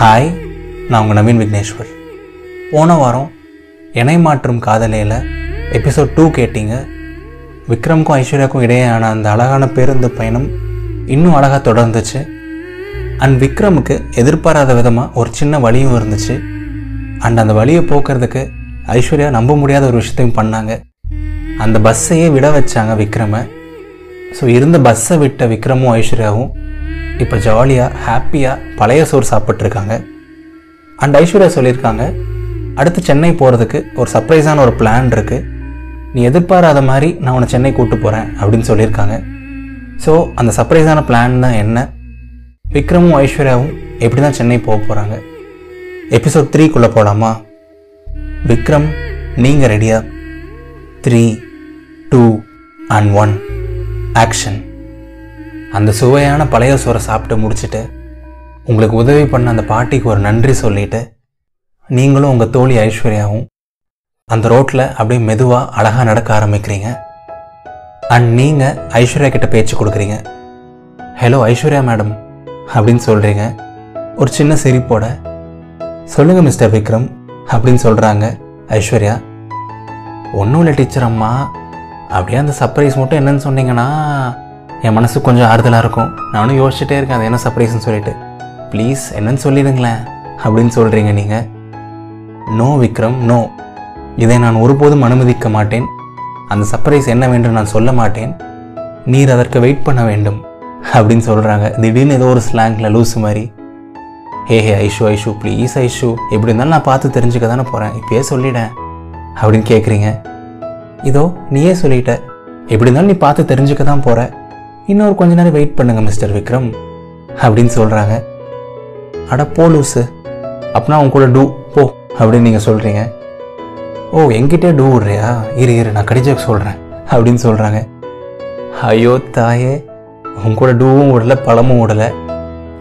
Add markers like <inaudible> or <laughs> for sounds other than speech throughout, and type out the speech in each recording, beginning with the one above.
Hi நான் உங்கள் நவீன் விக்னேஸ்வர். போன வாரம் இணை மாற்றும் காதலையில் எபிசோட் டூ கேட்டீங்க. விக்ரம்க்கும் ஐஸ்வர்யாவுக்கும் இடையேயான அந்த அழகான பேருந்து பயணம் இன்னும் அழகாக தொடர்ந்துச்சு. அண்ட் விக்ரமுக்கு எதிர்பாராத விதமாக ஒரு சின்ன வழியும் இருந்துச்சு. அண்ட் அந்த வழியை போக்குறதுக்கு ஐஸ்வர்யா நம்ப முடியாத ஒரு விஷயத்தையும் பண்ணாங்க. அந்த பஸ்ஸையே விட வச்சாங்க விக்ரமை. ஸோ இருந்த பஸ்ஸை விட்ட விக்ரமும் ஐஸ்வர்யாவும் இப்போ ஜாலியாக ஹாப்பியாக பழைய சோறு சாப்பிட்ருக்காங்க அண்ட் ஐஸ்வர்யா சொல்லியிருக்காங்க அடுத்து சென்னை போகிறதுக்கு ஒரு சர்ப்ரைஸான ஒரு பிளான் இருக்குது நீ எதிர்பாராத மாதிரி நான் உன்னை சென்னை கூப்பிட்டு போகிறேன் அப்படின்னு சொல்லியிருக்காங்க. ஸோ அந்த சர்ப்ரைஸான பிளான் தான் என்ன? விக்ரமும் ஐஸ்வர்யாவும் எப்படி தான் சென்னை போக போகிறாங்க எபிசோட் த்ரீக்குள்ளே போகலாமா விக்ரம் நீங்கள் ரெடியா three two and one action அந்த சுவையான பழைய சோறை சாப்பிட்டு முடிச்சுட்டு உங்களுக்கு உதவி பண்ண அந்த பாட்டிக்கு ஒரு நன்றி சொல்லிட்டு நீங்களும் உங்கள் தோழி ஐஸ்வர்யாவும் அந்த ரோட்டில் அப்படியே மெதுவாக அழகாக நடக்க ஆரம்பிக்கிறீங்க. அண்ட் நீங்கள் ஐஸ்வர்யா கிட்ட பேச்சு கொடுக்குறீங்க. ஹலோ ஐஸ்வர்யா மேடம் அப்படின்னு சொல்கிறீங்க ஒரு சின்ன சிரிப்போட சொல்லுங்கள் மிஸ்டர் விக்ரம் அப்படின்னு சொல்கிறாங்க ஐஸ்வர்யா. ஒன்றும் இல்லை டீச்சர் அம்மா. அப்படியே அந்த சர்ப்ரைஸ் மட்டும் என்னன்னு சொன்னீங்கன்னா என் மனசு கொஞ்சம் ஆறுதலாக இருக்கும். நானும் யோசிச்சுட்டே இருக்கேன் அது என்ன சர்ப்ரைஸ்னு சொல்லிட்டு. ப்ளீஸ் என்னன்னு சொல்லிடுங்களேன். அப்படின்னு சொல்கிறீங்க நீங்கள் நோ விக்ரம் நோ இதை நான் ஒருபோதும் அனுமதிக்க மாட்டேன். அந்த சர்ப்ரைஸ் என்னவென்று நான் சொல்ல மாட்டேன். நீர் அதற்கு வெயிட் பண்ண வேண்டும். அப்படின்னு சொல்கிறாங்க திடீர்னு ஏதோ ஒரு ஸ்லாங்கில் லூஸ் மாதிரி. Hey hey Aishu Aishu please Aishu. எப்படி இருந்தாலும் நான் பார்த்து தெரிஞ்சுக்க தானே போகிறேன் இப்பயே சொல்லிட்டேன். அப்படின்னு கேட்குறீங்க இதோ நீயே சொல்லிட்ட. எப்படி இருந்தாலும் நீ பார்த்து தெரிஞ்சுக்க தான் போகிற இன்னொரு கொஞ்ச நேரம் வெயிட் பண்ணுங்க மிஸ்டர் விக்ரம் அப்படின்னு சொல்கிறாங்க அட போ லூஸு அப்படின்னா உன் கூட டூ போ அப்படின்னு நீங்கள் சொல்கிறீங்க ஓ என்கிட்டே டூ விடுறியா? இரு இரு நான் கடிஜோக் சொல்கிறேன் அப்படின்னு சொல்கிறாங்க ஐயோ தாயே உன் கூட டூவும் விடலை பழமும் விடலை.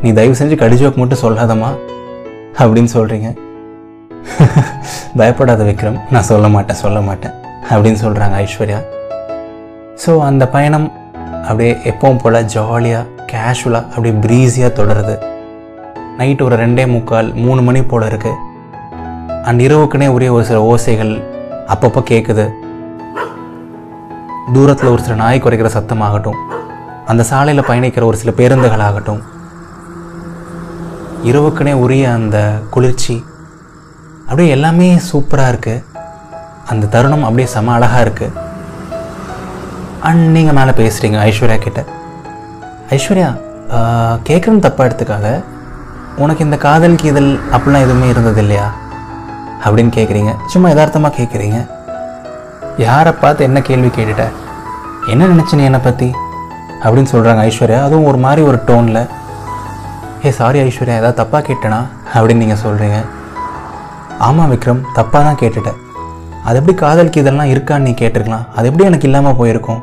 நீ தயவு செஞ்சு கடிஜோக் மட்டும் சொல்லாதம்மா அப்படின்னு சொல்கிறீங்க <laughs> பயப்படாத விக்ரம் நான் சொல்ல மாட்டேன் சொல்ல மாட்டேன் அப்படின்னு சொல்கிறாங்க ஐஸ்வர்யா. ஸோ அந்த பயணம் அப்படியே எப்பவும் போல் ஜாலியாக கேஷுவலாக அப்படியே ப்ரீஸியாக தொடருது. நைட் ஒரு ரெண்டே முக்கால் மூணு மணி போல் இருக்குது அண்ட் இரவுக்குனே உரிய ஒரு சில ஓசைகள் அப்பப்போ கேட்குது தூரத்தில் ஒரு சில நாய் குறைக்கிற சத்தமாகட்டும் அந்த சாலையில் பயணிக்கிற ஒரு சில பேருந்துகள் ஆகட்டும் இரவுக்குனே உரிய அந்த குளிர்ச்சி அப்படியே எல்லாமே சூப்பராக இருக்குது அந்த தருணம் அப்படியே செம அழகாக இருக்குது அண்ட் நீங்கள் மேலே பேசுகிறீங்க ஐஸ்வர்யா கிட்ட. ஐஸ்வர்யா கேட்குறது தப்பாக எடுத்துக்காக உனக்கு இந்த காதல் கீதல் அப்படிலாம் எதுவுமே இருந்தது இல்லையா? அப்படின்னு கேட்குறீங்க சும்மா யதார்த்தமாக கேட்குறீங்க யாரை பார்த்து என்ன கேள்வி கேட்டுட்ட? என்ன நினச்சி நீ என்னை பற்றி அப்படின்னு சொல்கிறாங்க ஐஸ்வர்யா. அதுவும் ஒரு மாதிரி ஒரு டோனில். ஏ சாரி ஐஸ்வர்யா ஏதாவது தப்பாக கேட்டேனா? அப்படின்னு நீங்கள் சொல்கிறீங்க ஆமாம் விக்ரம் தப்பாக தான் கேட்டுட்டேன் அது எப்படி காதல் கீதல்லாம் இருக்கான்னு நீ கேட்டிருக்கலாம். அது எப்படி எனக்கு இல்லாமல் போயிருக்கும்?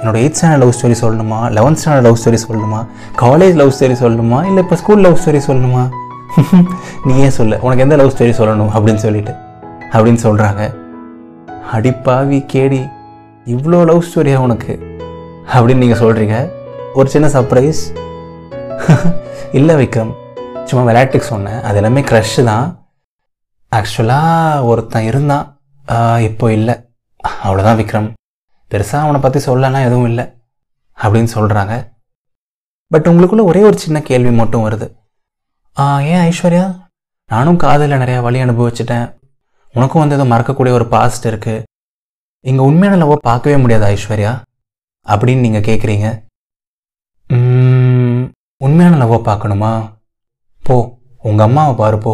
என்னோட எயிட் ஸ்டாண்டர்ட் லவ் ஸ்டோரி சொல்லணுமா? லெவன்த் ஸ்டாண்டர்ட் லவ் ஸ்டோரி சொல்லணுமா? காலேஜ் லவ் ஸ்டோரி சொல்லணுமா? இல்லை இப்போ ஸ்கூல் லவ் ஸ்டோரி சொல்லணுமா? <laughs> நீயே சொல்ல. உனக்கு எந்த லவ் ஸ்டோரி சொல்லணும்? அப்படின்னு சொல்லிட்டு. அப்படின்னு சொல்கிறாங்க அடிப்பாவி கேடி இவ்வளோ லவ் ஸ்டோரியா உனக்கு? அப்படின்னு நீங்கள் சொல்கிறீங்க ஒரு சின்ன சர்ப்ரைஸ் <laughs> இல்லை விக்ரம் சும்மா விளையாட்டுக்கு சொன்னேன். அது எல்லாமே க்ரஷ் தான். ஆக்சுவலாக ஒருத்தன் இருந்தான். இப்போ இல்லை. அவ்வளோதான் விக்ரம். பெருசாக அவனை பற்றி சொல்லலாம் எதுவும் இல்லை அப்படின்னு சொல்கிறாங்க பட் உங்களுக்குள்ள ஒரே ஒரு சின்ன கேள்வி மட்டும் வருது. ஏன் ஐஸ்வர்யா? நானும் காதலில் நிறையா வழி அனுபவிச்சிட்டேன். உனக்கும் வந்து எதுவும் மறக்கக்கூடிய ஒரு பாஸ்ட் இருக்குது இங்கே உண்மையான லவ்வை பார்க்கவே முடியாது ஐஸ்வர்யா? அப்படின்னு நீங்கள் கேட்குறீங்க உண்மையான லவ்வை பார்க்கணுமா? போ உங்கள் அம்மாவை பாரு போ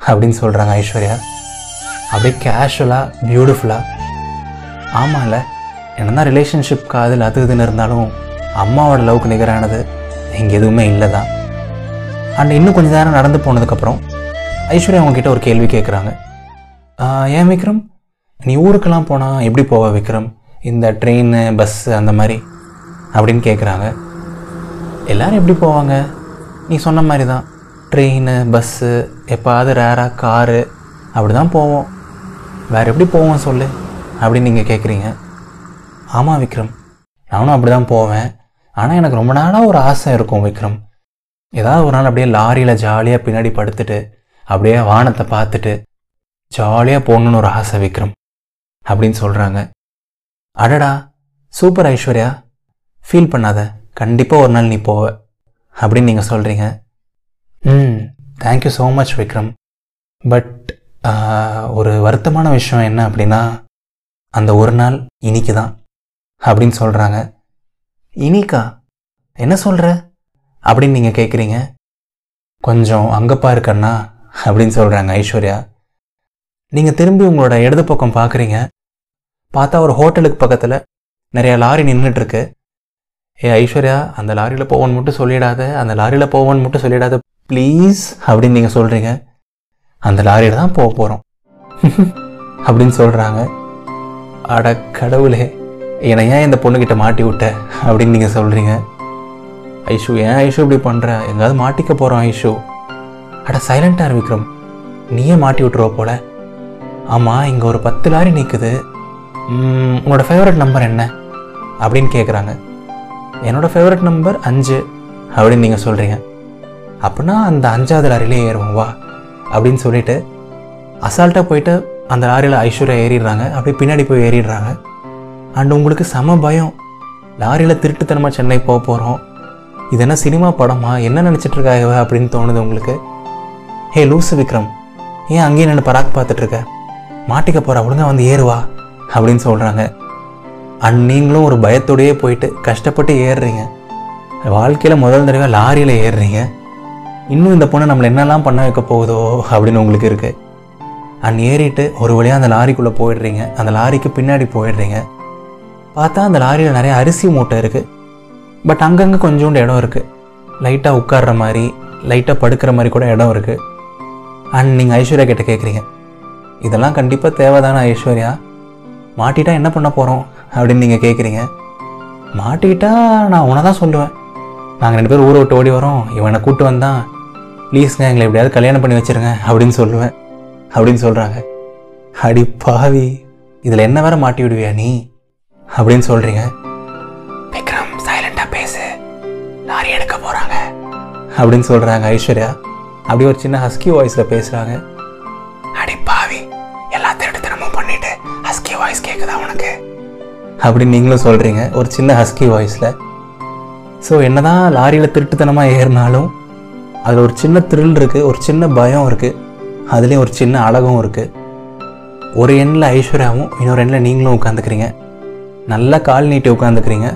அப்படின்னு சொல்கிறாங்க ஐஸ்வர்யா. அப்படியே கேஷுவலாக பியூட்டிஃபுல்லாக ஆமாம்ல என்னதான் ரிலேஷன்ஷிப் காதல் அது இதுன்னு இருந்தாலும் அம்மாவோட லவ்க்கு நிகரானது இங்கே எதுவுமே இல்லை தான் அண்ட் இன்னும் கொஞ்சம் நேரம் நடந்து போனதுக்கப்புறம் ஐஸ்வர்யா அவங்கக்கிட்ட ஒரு கேள்வி கேட்குறாங்க ஏன் விக்ரம்? நீ ஊருக்கெல்லாம் போனால் எப்படி போவ விக்ரம்? இந்த ட்ரெயின் பஸ்ஸு அந்த மாதிரி அப்படின்னு கேட்குறாங்க எல்லோரும் எப்படி போவாங்க? நீ சொன்ன மாதிரி தான் ட்ரெயின் பஸ்ஸு எப்பாவது ரேராக காரு அப்படி தான் போவோம். வேறு எப்படி போவோம் சொல்லு அப்படின்னு நீங்கள் கேட்குறீங்க ஆமாம் விக்ரம். நானும் அப்படி தான் போவேன். ஆனால் எனக்கு ரொம்ப நாளாக ஒரு ஆசை இருக்கும் விக்ரம். ஏதாவது ஒரு நாள் அப்படியே லாரியில் ஜாலியாக பின்னாடி படுத்துட்டு அப்படியே வானத்தை பார்த்துட்டு ஜாலியாக போகணுன்னு ஒரு ஆசை விக்ரம். அப்படின்னு சொல்கிறாங்க அடடா சூப்பர் ஐஸ்வர்யா. ஃபீல் பண்ணாத. கண்டிப்பாக ஒரு நாள் நீ போவ. அப்படின்னு நீங்கள் சொல்கிறீங்க ம் thank you so much Vikram. But ஒரு வருத்தமான விஷயம் என்ன அப்படின்னா அந்த ஒரு நாள் இன்னைக்கு தான் அப்படின்னு சொல்கிறாங்க இனிக்கா என்ன சொல்கிற அப்படின்னு நீங்கள் கேட்குறீங்க கொஞ்சம் அங்கப்பா இருக்கண்ணா அப்படின்னு சொல்கிறாங்க ஐஸ்வர்யா. நீங்கள் திரும்பி உங்களோட இடது பக்கம் பார்க்குறீங்க பார்த்தா ஒரு ஹோட்டலுக்கு பக்கத்தில் நிறையா லாரி நின்றுட்டுருக்கு ஏ ஐஸ்வர்யா அந்த லாரியில் போவோன்னு மட்டும் சொல்லிடாத அந்த லாரியில் போவோன்னு மட்டும் சொல்லிடாத ப்ளீஸ் அப்படின்னு நீங்கள் சொல்கிறீங்க அந்த லாரியில் தான் போக போகிறோம் <laughs> அப்படின்னு சொல்கிறாங்க அட கடவுளே. என்னை ஏன் இந்த பொண்ணுக்கிட்ட மாட்டி விட்ட அப்படின்னு நீங்கள் சொல்கிறீங்க ஐஷு ஏன் ஐஷு இப்படி பண்ணுற எங்காவது மாட்டிக்க போகிறோம் ஐஷு. அட சைலண்ட்டாக விக்ரம். நீயே மாட்டி விட்டுருவ போல. ஆமாம் இங்கே ஒரு பத்து லாரி நிற்குது உன்னோட ஃபேவரட் நம்பர் என்ன? அப்படின்னு கேட்குறாங்க என்னோடய ஃபேவரட் நம்பர் அஞ்சு அப்படின்னு நீங்கள் சொல்கிறீங்க அப்படின்னா அந்த அஞ்சாவது லாரிலே ஏறுவோம் வா அப்படின்னு சொல்லிட்டு அசால்ட்டாக போயிட்டு அந்த லாரியில் ஐஸ்வர்யா ஏறிடுறாங்க. அப்படியே பின்னாடி போய் ஏறிடுறாங்க. அண்ட் உங்களுக்கு செம பயம். லாரியில் திருட்டுத்தனமாக சென்னை போக போகிறோம் இது என்ன சினிமா படமா? என்ன நினச்சிட்ருக்காங்க அப்படின்னு தோணுது உங்களுக்கு? ஹே லூசு விக்ரம். ஏன் அங்கேயே நின்று பராக் பார்த்துட்ருக்க மாட்டிக்க போகிற ஒழுங்காக வந்து ஏறுவா? அப்படின்னு சொல்கிறாங்க அண்ட் நீங்களும் ஒரு பயத்தோடயே போயிட்டு கஷ்டப்பட்டு ஏறுறீங்க. வாழ்க்கையில் முதல் தடவை லாரியில் ஏறுறீங்க. இன்னும் இந்த பொண்ணு நம்மளை என்னெல்லாம் பண்ண வைக்க போகுதோ அப்படின்னு உங்களுக்கு இருக்குது அண்ட் ஏறிட்டு ஒரு வழியாக அந்த லாரிக்குள்ளே போயிடுறீங்க. அந்த லாரிக்கு பின்னாடி போயிடுறீங்க. பார்த்தா அந்த லாரியில் நிறைய அரிசி மூட்டை இருக்குது பட் அங்கங்கே கொஞ்சோண்டு இடம் இருக்குது லைட்டாக உட்கார்ற மாதிரி லைட்டாக படுக்கிற மாதிரி கூட இடம் இருக்குது அண்ட் நீங்கள் ஐஸ்வர்யா கிட்ட கேட்குறீங்க இதெல்லாம் கண்டிப்பாக தேவைதானே ஐஸ்வர்யா? மாட்டிட்டா என்ன பண்ண போகிறோம் அப்படின்னு நீங்கள் கேட்குறீங்க மாட்டிக்கிட்டா நான் உன்னை தான் சொல்லுவேன். நாங்கள் ரெண்டு பேரும் ஊரை விட்டு ஓடி வரோம். இவனை கூட்டு வந்தான் ப்ளீஸ்ங்க எங்களை எப்படியாவது கல்யாணம் பண்ணி வச்சிருங்க அப்படின்னு சொல்லுவேன். அப்படின்னு சொல்கிறாங்க அடி பாவி. இதில் என்ன வேற மாட்டி விடுவியா நீ? அப்படின்னு சொல்கிறீங்க விக்ரம் சைலண்டாக பேசு. லாரி எடுக்க போகிறாங்க அப்படின்னு சொல்கிறாங்க ஐஸ்வர்யா. அப்படி ஒரு சின்ன ஹஸ்கி வாய்ஸில் பேசுகிறாங்க அடி பாவி எல்லா திருட்டுத்தனமும் பண்ணிட்டு ஹஸ்கி வாய்ஸ் கேட்குதா உனக்கு? அப்படின்னு நீங்களும் சொல்கிறீங்க ஒரு சின்ன ஹஸ்கி வாய்ஸில் ஸோ என்ன தான் லாரியில் திருட்டுத்தனமாக ஏறினாலும் அதில் ஒரு சின்ன த்ரில் இருக்குது ஒரு சின்ன பயம் இருக்குது அதுலேயும் ஒரு சின்ன அழகும் இருக்குது ஒரு எண்ணில் ஐஸ்வர்யாவும் இன்னொரு எண்ணில் நீங்களும் உட்காந்துக்கிறீங்க நல்லா கால் நீட்டி உட்காந்துக்கிறீங்க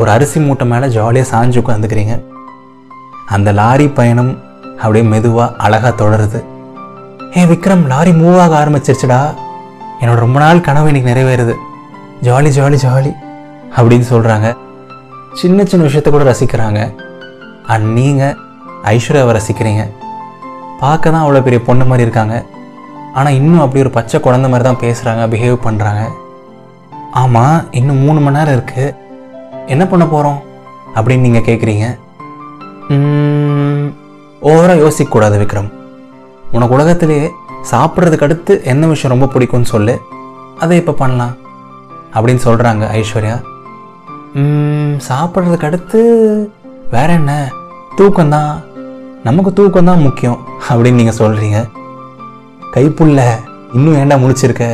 ஒரு அரிசி மூட்டை மேலே ஜாலியாக சாஞ்சு உட்காந்துக்கிறீங்க அந்த லாரி பயணம் அப்படியே மெதுவாக அழகாக தொடருது. ஏ விக்ரம் லாரி மூவ் ஆக ஆரம்பிச்சிருச்சுடா. என்னோட ரொம்ப நாள் கனவு இன்னைக்கு நிறைவேறுது. ஜாலி ஜாலி ஜாலி அப்படின்னு சொல்கிறாங்க சின்ன சின்ன விஷயத்த கூட ரசிக்கிறாங்க. அண்ட் நீங்கள் ஐஸ்வர்யாவை ரசிக்கிறீங்க. பார்க்க தான் அவ்வளோ பெரிய பொண்ணு மாதிரி இருக்காங்க. ஆனால் இன்னும் அப்படி ஒரு பச்சை குழந்தை மாதிரி தான் பேசுகிறாங்க பிஹேவ் பண்ணுறாங்க ஆமாம் இன்னும் மூணு மணி நேரம் இருக்குது என்ன பண்ண போகிறோம் அப்படின்னு நீங்கள் கேட்குறீங்க ஓவராக யோசிக்கக்கூடாது விக்ரம். உனக்கு உலகத்திலேயே சாப்பிட்றதுக்கு அடுத்து என்ன விஷயம் ரொம்ப பிடிக்கும்னு சொல்லு. அதை இப்போ பண்ணலாம் அப்படின்னு சொல்கிறாங்க ஐஸ்வர்யா. சாப்பிட்றதுக்கு அடுத்து வேற என்ன? தூக்கம்தான் நமக்கு தூக்கம்தான் முக்கியம் அப்படின்னு நீங்கள் சொல்கிறீங்க கைப்புள்ள இன்னும் ஏண்டா முழிச்சிருக்க?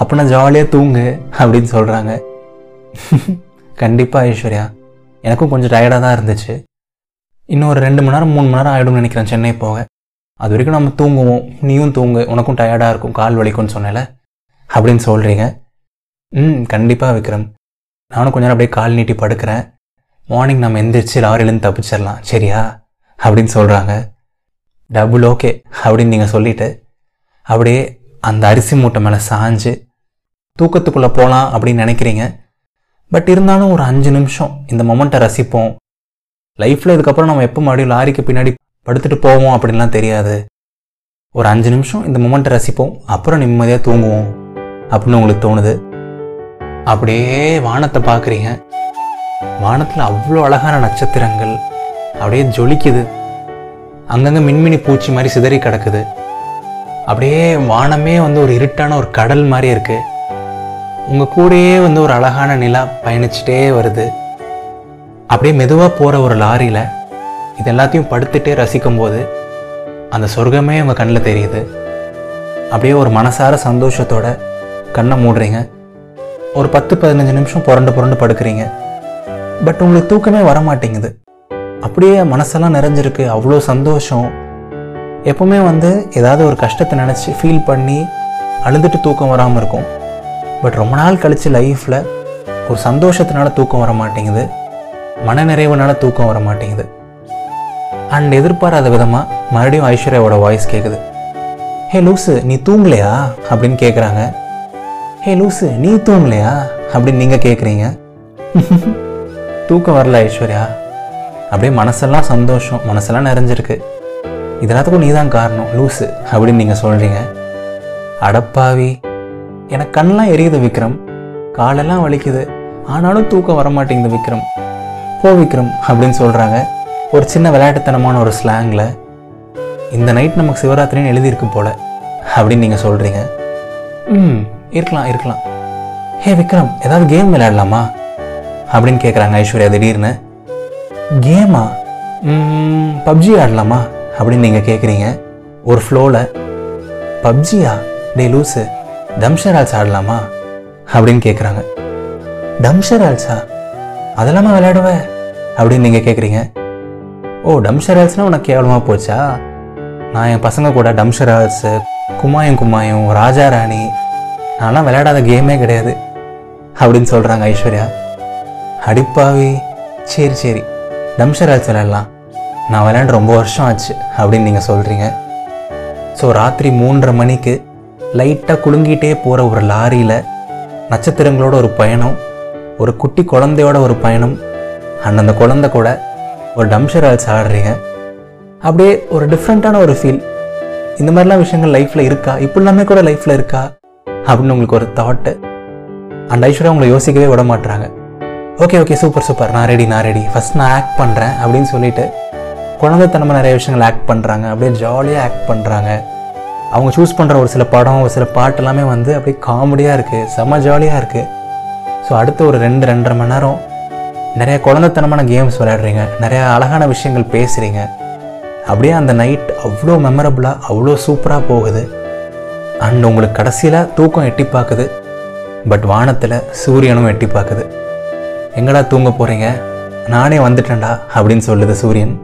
அப்படின்னா ஜாலியாக தூங்கு அப்படின்னு சொல்கிறாங்க கண்டிப்பாக ஐஸ்வர்யா எனக்கும் கொஞ்சம் டயர்டாக தான் இருந்துச்சு. இன்னும் ஒரு ரெண்டு மணி நேரம் மூணு மணி நேரம் ஆகிடும்னு நினைக்கிறேன் சென்னை போக. அது வரைக்கும் நம்ம தூங்குவோம். நீயும் தூங்கு உனக்கும் டயர்டாக இருக்கும் கால் வலிக்கும்னு சொன்னேல. அப்படின்னு சொல்கிறீங்க ம் கண்டிப்பாக விக்ரம். நானும் கொஞ்ச நேரம் அப்படியே கால் நீட்டி படுக்கிறேன். மார்னிங் நம்ம எந்திரிச்சு லாரிலேருந்து தப்பிச்சிடலாம் சரியா? அப்படின்னு சொல்கிறாங்க டபுள் ஓகே அப்படின்னு நீங்கள் சொல்லிவிட்டு அப்படியே அந்த அரிசி மூட்டை மேலே சாஞ்சு தூக்கத்துக்குள்ளே போகலாம் அப்படின்னு நினைக்கிறீங்க. பட் இருந்தாலும் ஒரு அஞ்சு நிமிஷம் இந்த மொமெண்ட்டை ரசிப்போம். லைஃப்பில் இதுக்கப்புறம் நம்ம எப்போ மறுபடியும் லாரிக்கு பின்னாடி படுத்துட்டு போவோம் அப்படின்லாம் தெரியாது. ஒரு அஞ்சு நிமிஷம் இந்த மொமெண்ட்டை ரசிப்போம். அப்புறம் நிம்மதியாக தூங்குவோம் அப்படின்னு உங்களுக்கு தோணுது. அப்படியே வானத்தை பார்க்குறீங்க. வானத்தில் அவ்வளோ அழகான நட்சத்திரங்கள். அப்படியே ஜொலிக்குது. அங்கங்கே மின்மினி பூச்சி மாதிரி சிதறி கிடக்குது. அப்படியே வானமே வந்து ஒரு இருட்டான ஒரு கடல் மாதிரி இருக்குது உங்கள் கூடயே வந்து ஒரு அழகான நிலா பயணிச்சுட்டே வருது. அப்படியே மெதுவாக போகிற ஒரு லாரியில் இது எல்லாத்தையும் படுத்துட்டே ரசிக்கும்போது அந்த சொர்க்கமே உங்கள் கண்ணில் தெரியுது. அப்படியே ஒரு மனசார சந்தோஷத்தோட கண்ணை மூடுறீங்க. ஒரு பத்து பதினஞ்சு நிமிஷம் புரண்டு புரண்டு படுக்கிறீங்க. பட் உங்களுக்கு தூக்கமே வர மாட்டேங்குது அப்படியே மனசெல்லாம் நிறைஞ்சிருக்கு. அவ்வளோ சந்தோஷம். எப்பவுமே வந்து ஏதாவது ஒரு கஷ்டத்தை நினச்சி ஃபீல் பண்ணி அழுதுட்டு தூக்கம் வராமல் இருக்கும். பட் ரொம்ப நாள் கழித்து லைஃப்பில் ஒரு சந்தோஷத்தினால தூக்கம் வர மாட்டேங்குது. மனநிறைவுனால தூக்கம் வர மாட்டேங்குது. அண்ட் எதிர்பாராத விதமாக மறுபடியும் ஐஸ்வர்யாவோட வாய்ஸ் கேட்குது ஹே லூசு நீ தூங்கலையா? அப்படின்னு கேட்குறாங்க ஹே லூசு நீ தூங்கலையா? அப்படின்னு நீங்கள் கேட்குறீங்க <laughs> தூக்கம் வரல ஐஸ்வர்யா. அப்படியே மனசெல்லாம் சந்தோஷம் மனசெல்லாம் நிறைஞ்சிருக்கு. இதெல்லாத்துக்கும் நீ தான் காரணம் லூசு அப்படின்னு நீங்கள் சொல்கிறீங்க அடப்பாவி. எனக்கு கண்ணெலாம் எரியுது விக்ரம். காலெல்லாம் வலிக்குது. ஆனாலும் தூக்கம் வர மாட்டேங்குது விக்ரம். போ விக்ரம் அப்படின்னு சொல்கிறாங்க ஒரு சின்ன விளையாட்டுத்தனமான ஒரு ஸ்லாங்கில் இந்த நைட் நமக்கு சிவராத்திரின்னு எழுதியிருக்கு போல அப்படின்னு நீங்கள் சொல்கிறீங்க ம் இருக்கலாம் இருக்கலாம். ஹே விக்ரம் ஏதாவது கேம் விளையாடலாமா? அப்படின்னு கேட்குறாங்க ஐஸ்வர்யா திடீர்னு. கேமா பப்ஜி ஆடலாமா அப்படின்னு நீங்கள் கேட்குறீங்க ஒரு ஃப்ளோவில் பப்ஜியா டே லூஸு தம்ஷரால்ஸ் ஆடலாமா? அப்படின்னு கேட்குறாங்க டம்ஷரால்ஸா அதெல்லாமா விளையாடுவேன் அப்படின்னு நீங்கள் கேட்குறீங்க ஓ டம்ஷரால்ஸ்னால் உனக்கு கேவலமாக போச்சா? நான் என் பசங்க கூட டம்ஷரால்ஸு குமாயும் குமாயும் ராஜா ராணி நான்லாம் விளையாடாத கேமே கிடையாது அப்படின்னு சொல்கிறாங்க ஐஸ்வர்யா. அடிப்பாவி சரி சரி. டம்ஷரால்ஸ் விளையாடலாம். நான் விளையாண்டு ரொம்ப வருஷம் ஆச்சு அப்படின்னு நீங்கள் சொல்கிறீங்க ஸோ ராத்திரி மூன்றரை மணிக்கு லைட்டாக குலுங்கிட்டே போகிற ஒரு லாரியில் நட்சத்திரங்களோட ஒரு பயணம் ஒரு குட்டி குழந்தையோட ஒரு பயணம் அண்ட் அந்த குழந்தை கூட ஒரு டம்ஷரால்ஸ் ஆடுறீங்க. அப்படியே ஒரு டிஃப்ரெண்ட்டான ஒரு ஃபீல் இந்த மாதிரிலாம் விஷயங்கள் லைஃப்பில் இருக்கா? இப்படிலாமே கூட லைஃப்பில் இருக்கா? அப்படின்னு உங்களுக்கு ஒரு தாட்டு அண்ட் ஐஸ்வர்யா உங்களை யோசிக்கவே விட மாட்டுறாங்க ஓகே ஓகே சூப்பர் சூப்பர் நான் ரெடி நான் ரெடி ஃபஸ்ட் நான் ஆக்ட் பண்ணுறேன் அப்படின்னு சொல்லிட்டு குழந்தைத்தனமாக நிறைய விஷயங்கள் ஆக்ட் பண்ணுறாங்க அப்படியே ஜாலியாக ஆக்ட் பண்ணுறாங்க அவங்க சூஸ் பண்ணுற ஒரு சில படம் ஒரு சில பாட்டு எல்லாமே வந்து அப்படியே காமெடியாக இருக்குது செம்ம ஜாலியாக இருக்குது ஸோ அடுத்து ஒரு ரெண்டு ரெண்டரை மணி நேரம் நிறைய குழந்தைத்தனமான கேம்ஸ் விளையாடுறீங்க. நிறையா அழகான விஷயங்கள் பேசுகிறீங்க அப்படியே அந்த நைட் அவ்வளோ மெமரபுளாக அவ்வளோ சூப்பராக போகுது. அண்ட் உங்களுக்கு கடைசியில் தூக்கம் எட்டி பார்க்குது. பட் வானத்தில் சூரியனும் எட்டி பார்க்குது. எங்கடா தூங்க போகிறீங்க நானே வந்துட்டேன்டா அப்படின்னு சொல்லுது சூரியன்.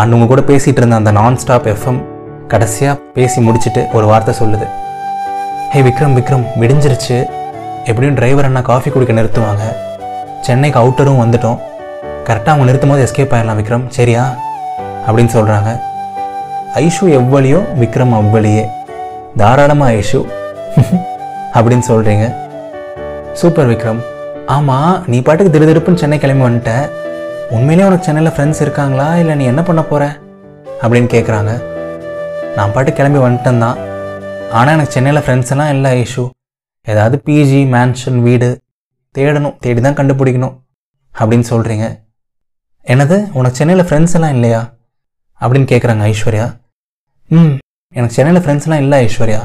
அண்ட் உங்க கூட பேசிகிட்டு இருந்த அந்த நான் ஸ்டாப் எஃப்எம் கடைசியாக பேசி முடிச்சுட்டு ஒரு வார்த்தை சொல்லுது. ஹே விக்ரம் விக்ரம் விடிஞ்சிருச்சு. எப்படியும் டிரைவர் அண்ணா காஃபி குடிக்க நிறுத்துவாங்க. சென்னைக்கு அவுட்டரும் வந்துட்டோம். கரெக்டாக அவங்க நிறுத்தும் போது எஸ்கேப் ஆயிடலாம் விக்ரம். சரியா? அப்படின்னு சொல்கிறாங்க ஐஷு எவ்வளியோ விக்ரம் அவ்வளியே. தாராளமாக ஐஷு. <laughs> அப்படின்னு சொல்கிறீங்க சூப்பர் விக்ரம். ஆமாம் நீ பாட்டுக்கு திடுதிடுப்புன்னு சென்னை கிளம்பி வந்துட்ட. உண்மையிலேயே உனக்கு சென்னையில் ஃப்ரெண்ட்ஸ் இருக்காங்களா? இல்லை நீ என்ன பண்ண போகிற அப்படின்னு கேட்குறாங்க நான் பாட்டு கிளம்பி வந்துட்டேன் தான் ஆனால் எனக்கு சென்னையில் ஃப்ரெண்ட்ஸ் எல்லாம் இல்லை இஷ்யூ ஏதாவது பிஜி மேன்ஷன் வீடு தேடணும் தேடி தான் கண்டுபிடிக்கணும் அப்படின்னு சொல்கிறீங்க எனது உனக்கு சென்னையில் ஃப்ரெண்ட்ஸ் எல்லாம் இல்லையா? அப்படின்னு கேட்குறாங்க ஐஸ்வர்யா. ம் எனக்கு சென்னையில் ஃப்ரெண்ட்ஸ் எல்லாம் இல்லை ஐஸ்வர்யா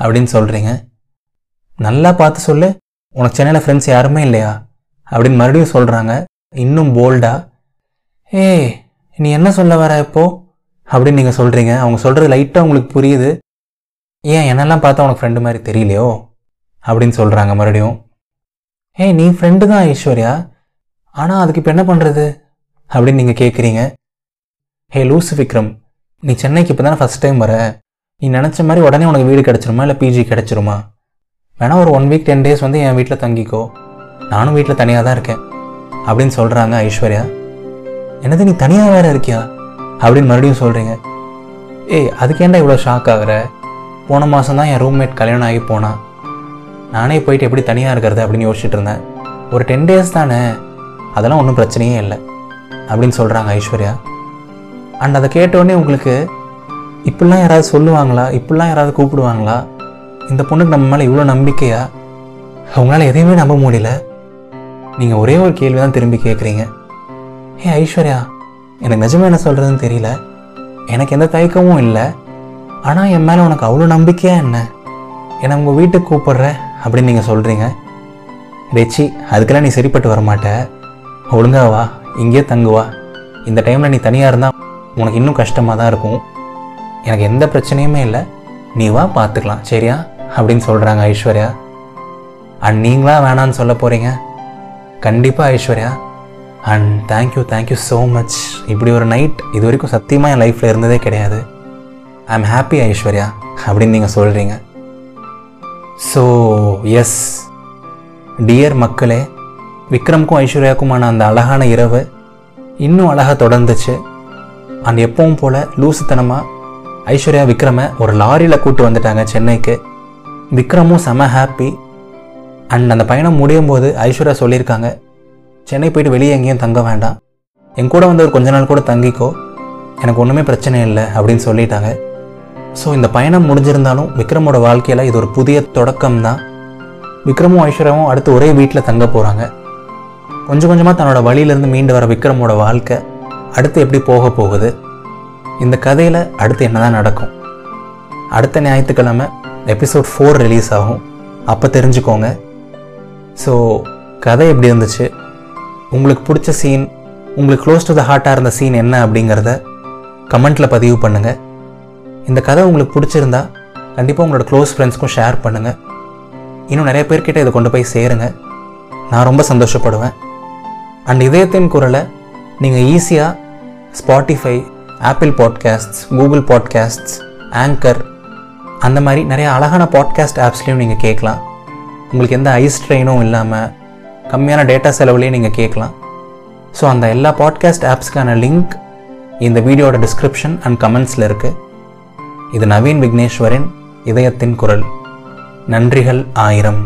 அப்படின்னு சொல்கிறீங்க நல்லா பார்த்து சொல்லு உனக்கு சென்னையில் ஃப்ரெண்ட்ஸ் யாருமே இல்லையா? அப்படின்னு மறுபடியும் சொல்கிறாங்க இன்னும் போல்டா ஏய் நீ என்ன சொல்ல வர இப்போது அப்படின்னு நீங்கள் சொல்கிறீங்க அவங்க சொல்கிறது லைட்டாக உங்களுக்கு புரியுது. ஏன் என்னெல்லாம் பார்த்தா உனக்கு ஃப்ரெண்டு மாதிரி தெரியலையோ? அப்படின்னு சொல்கிறாங்க மறுபடியும். ஏய் நீ ஃப்ரெண்டு தான் ஐஸ்வர்யா. ஆனால் அதுக்கு இப்போ என்ன பண்ணுறது அப்படின்னு நீங்கள் கேட்குறீங்க ஹே லூசு விக்ரம் நீ சென்னைக்கு இப்போ தானே ஃபஸ்ட் டைம் வர. நீ நினச்ச மாதிரி உடனே உனக்கு வீடு கிடச்சிருமா? இல்லை பிஜி கிடச்சிருமா? வேணா ஒரு ஒன் வீக் டென் டேஸ் வந்து என் வீட்டில் தங்கிக்கோ. நானும் வீட்டில் தனியாக தான் இருக்கேன். அப்படின்னு சொல்கிறாங்க ஐஸ்வர்யா. என்னது நீ தனியாக வேறு இருக்கியா? அப்படின்னு மறுபடியும் சொல்கிறீங்க ஏய் அதுக்கேண்டா இவ்வளோ ஷாக் ஆகுற? போன மாதம் தான் என் ரூம்மேட் கல்யாணம் ஆகி போனான். நானே போயிட்டு எப்படி தனியாக இருக்கிறது அப்படின்னு யோசிச்சுட்டு இருந்தேன். ஒரு டென் டேஸ் தானே அதெல்லாம் ஒன்றும் பிரச்சனையே இல்லை அப்படின்னு சொல்கிறாங்க ஐஸ்வர்யா. அண்ட் அதை கேட்டோடனே உங்களுக்கு இப்படிலாம் யாராவது சொல்லுவாங்களா? இப்படிலாம் யாராவது கூப்பிடுவாங்களா? இந்த பொண்ணுக்கு நம்ம மேலே இவ்வளோ நம்பிக்கையா? அவங்களால எதையுமே நம்ப முடியல. நீங்கள் ஒரே ஒரு கேள்வி தான் திரும்பி கேட்குறீங்க ஏ ஐஸ்வர்யா எனக்கு நிஜமாக என்ன சொல்கிறதுன்னு தெரியல. எனக்கு எந்த தயக்கமும் இல்லை. ஆனால் என் மேலே உனக்கு அவ்வளோ நம்பிக்கையாக என்ன? என்னை உங்கள் வீட்டுக்கு கூப்பிட்ற அப்படின்னு நீங்கள் சொல்கிறீங்க ரெச்சி அதுக்கெல்லாம் நீ சரிப்பட்டு வரமாட்ட. ஒழுங்கா வா இங்கேயே தங்குவா. இந்த டைமில் நீ தனியாக இருந்தால் உனக்கு இன்னும் கஷ்டமாக தான் இருக்கும். எனக்கு எந்த பிரச்சனையுமே இல்லை. நீ வா பார்த்துக்கலாம் சரியா? அப்படின்னு சொல்கிறாங்க ஐஸ்வர்யா. அண்ட் நீங்களா வேணான்னு சொல்ல போகிறீங்க கண்டிப்பாக Aishwarya. And thank you thank you so much இப்படி ஒரு நைட் இது வரைக்கும் சத்தியமாக என் லைஃப்பில் இருந்ததே கிடையாது. ஐ ஆம் ஹாப்பி ஐஸ்வர்யா அப்படின்னு நீங்கள் சொல்கிறீங்க ஸோ எஸ் டியர் மக்களே விக்ரம்க்கும் ஐஸ்வர்யாக்குமான அந்த அழகான இரவு இன்னும் அழகாக தொடர்ந்துச்சு. அண்ட் எப்பவும் போல் லூசுத்தனமாக ஐஸ்வர்யா விக்ரமை ஒரு லாரியில் கூட்டு வந்துட்டாங்க சென்னைக்கு. விக்ரமும் செம ஹாப்பி அண்ட் அந்த பயணம் முடியும் போது ஐஸ்வர்யா சொல்லியிருக்காங்க சென்னை போயிட்டு வெளியே எங்கேயும் தங்க வேண்டாம். என் கூட வந்து கொஞ்ச நாள் கூட தங்கிக்கோ. எனக்கு ஒன்றுமே பிரச்சனை இல்லை அப்படின்னு சொல்லிட்டாங்க. ஸோ இந்த பயணம் முடிஞ்சிருந்தாலும் விக்ரமோட வாழ்க்கையில் இது ஒரு புதிய தொடக்கம் தான் விக்ரமும் ஐஸ்வர்யாவும் அடுத்து ஒரே வீட்டில் தங்க போகிறாங்க கொஞ்சம் கொஞ்சமாக தன்னோட வழியிலேருந்து மீண்டு வர விக்ரமோட வாழ்க்கை அடுத்து எப்படி போக போகுது? இந்த கதையில் அடுத்து என்ன தான் நடக்கும்? அடுத்த ஞாயிற்றுக்கிழமை எபிசோட் ஃபோர் ரிலீஸ் ஆகும். அப்போ தெரிஞ்சுக்கோங்க. ஸோ கதை எப்படி இருந்துச்சு? உங்களுக்கு பிடிச்ச சீன் உங்களுக்கு க்ளோஸ் டு த ஹார்ட்டாக இருந்த சீன் என்ன அப்படிங்கிறத கமெண்ட்டில் பதிவு பண்ணுங்கள் இந்த கதை உங்களுக்கு பிடிச்சிருந்தா கண்டிப்பாக உங்களோட க்ளோஸ் ஃப்ரெண்ட்ஸ்க்கும் ஷேர் பண்ணுங்கள் இன்னும் நிறைய பேர்கிட்ட இதை கொண்டு போய் சேருங்க. நான் ரொம்ப சந்தோஷப்படுவேன். அண்ட் இதயத்தின் குரலை நீங்கள் ஈஸியாக Spotify Apple podcasts Google podcasts Anchor அந்த மாதிரி நிறைய அழகான பாட்காஸ்ட் ஆப்ஸ்லேயும் நீங்கள் கேட்கலாம். உங்களுக்கு எந்த ஐஸ் ட்ரெயினும் இல்லாமல் கம்மியான டேட்டா செலவுலேயே நீங்கள் கேட்கலாம். ஸோ அந்த எல்லா பாட்காஸ்ட் ஆப்ஸ்க்கான லிங்க் இந்த வீடியோட டிஸ்கிரிப்ஷன் அண்ட் கமெண்ட்ஸில் இருக்குது இது நவீன் விக்னேஸ்வரின் இதயத்தின் குரல். நன்றிகள் ஆயிரம்.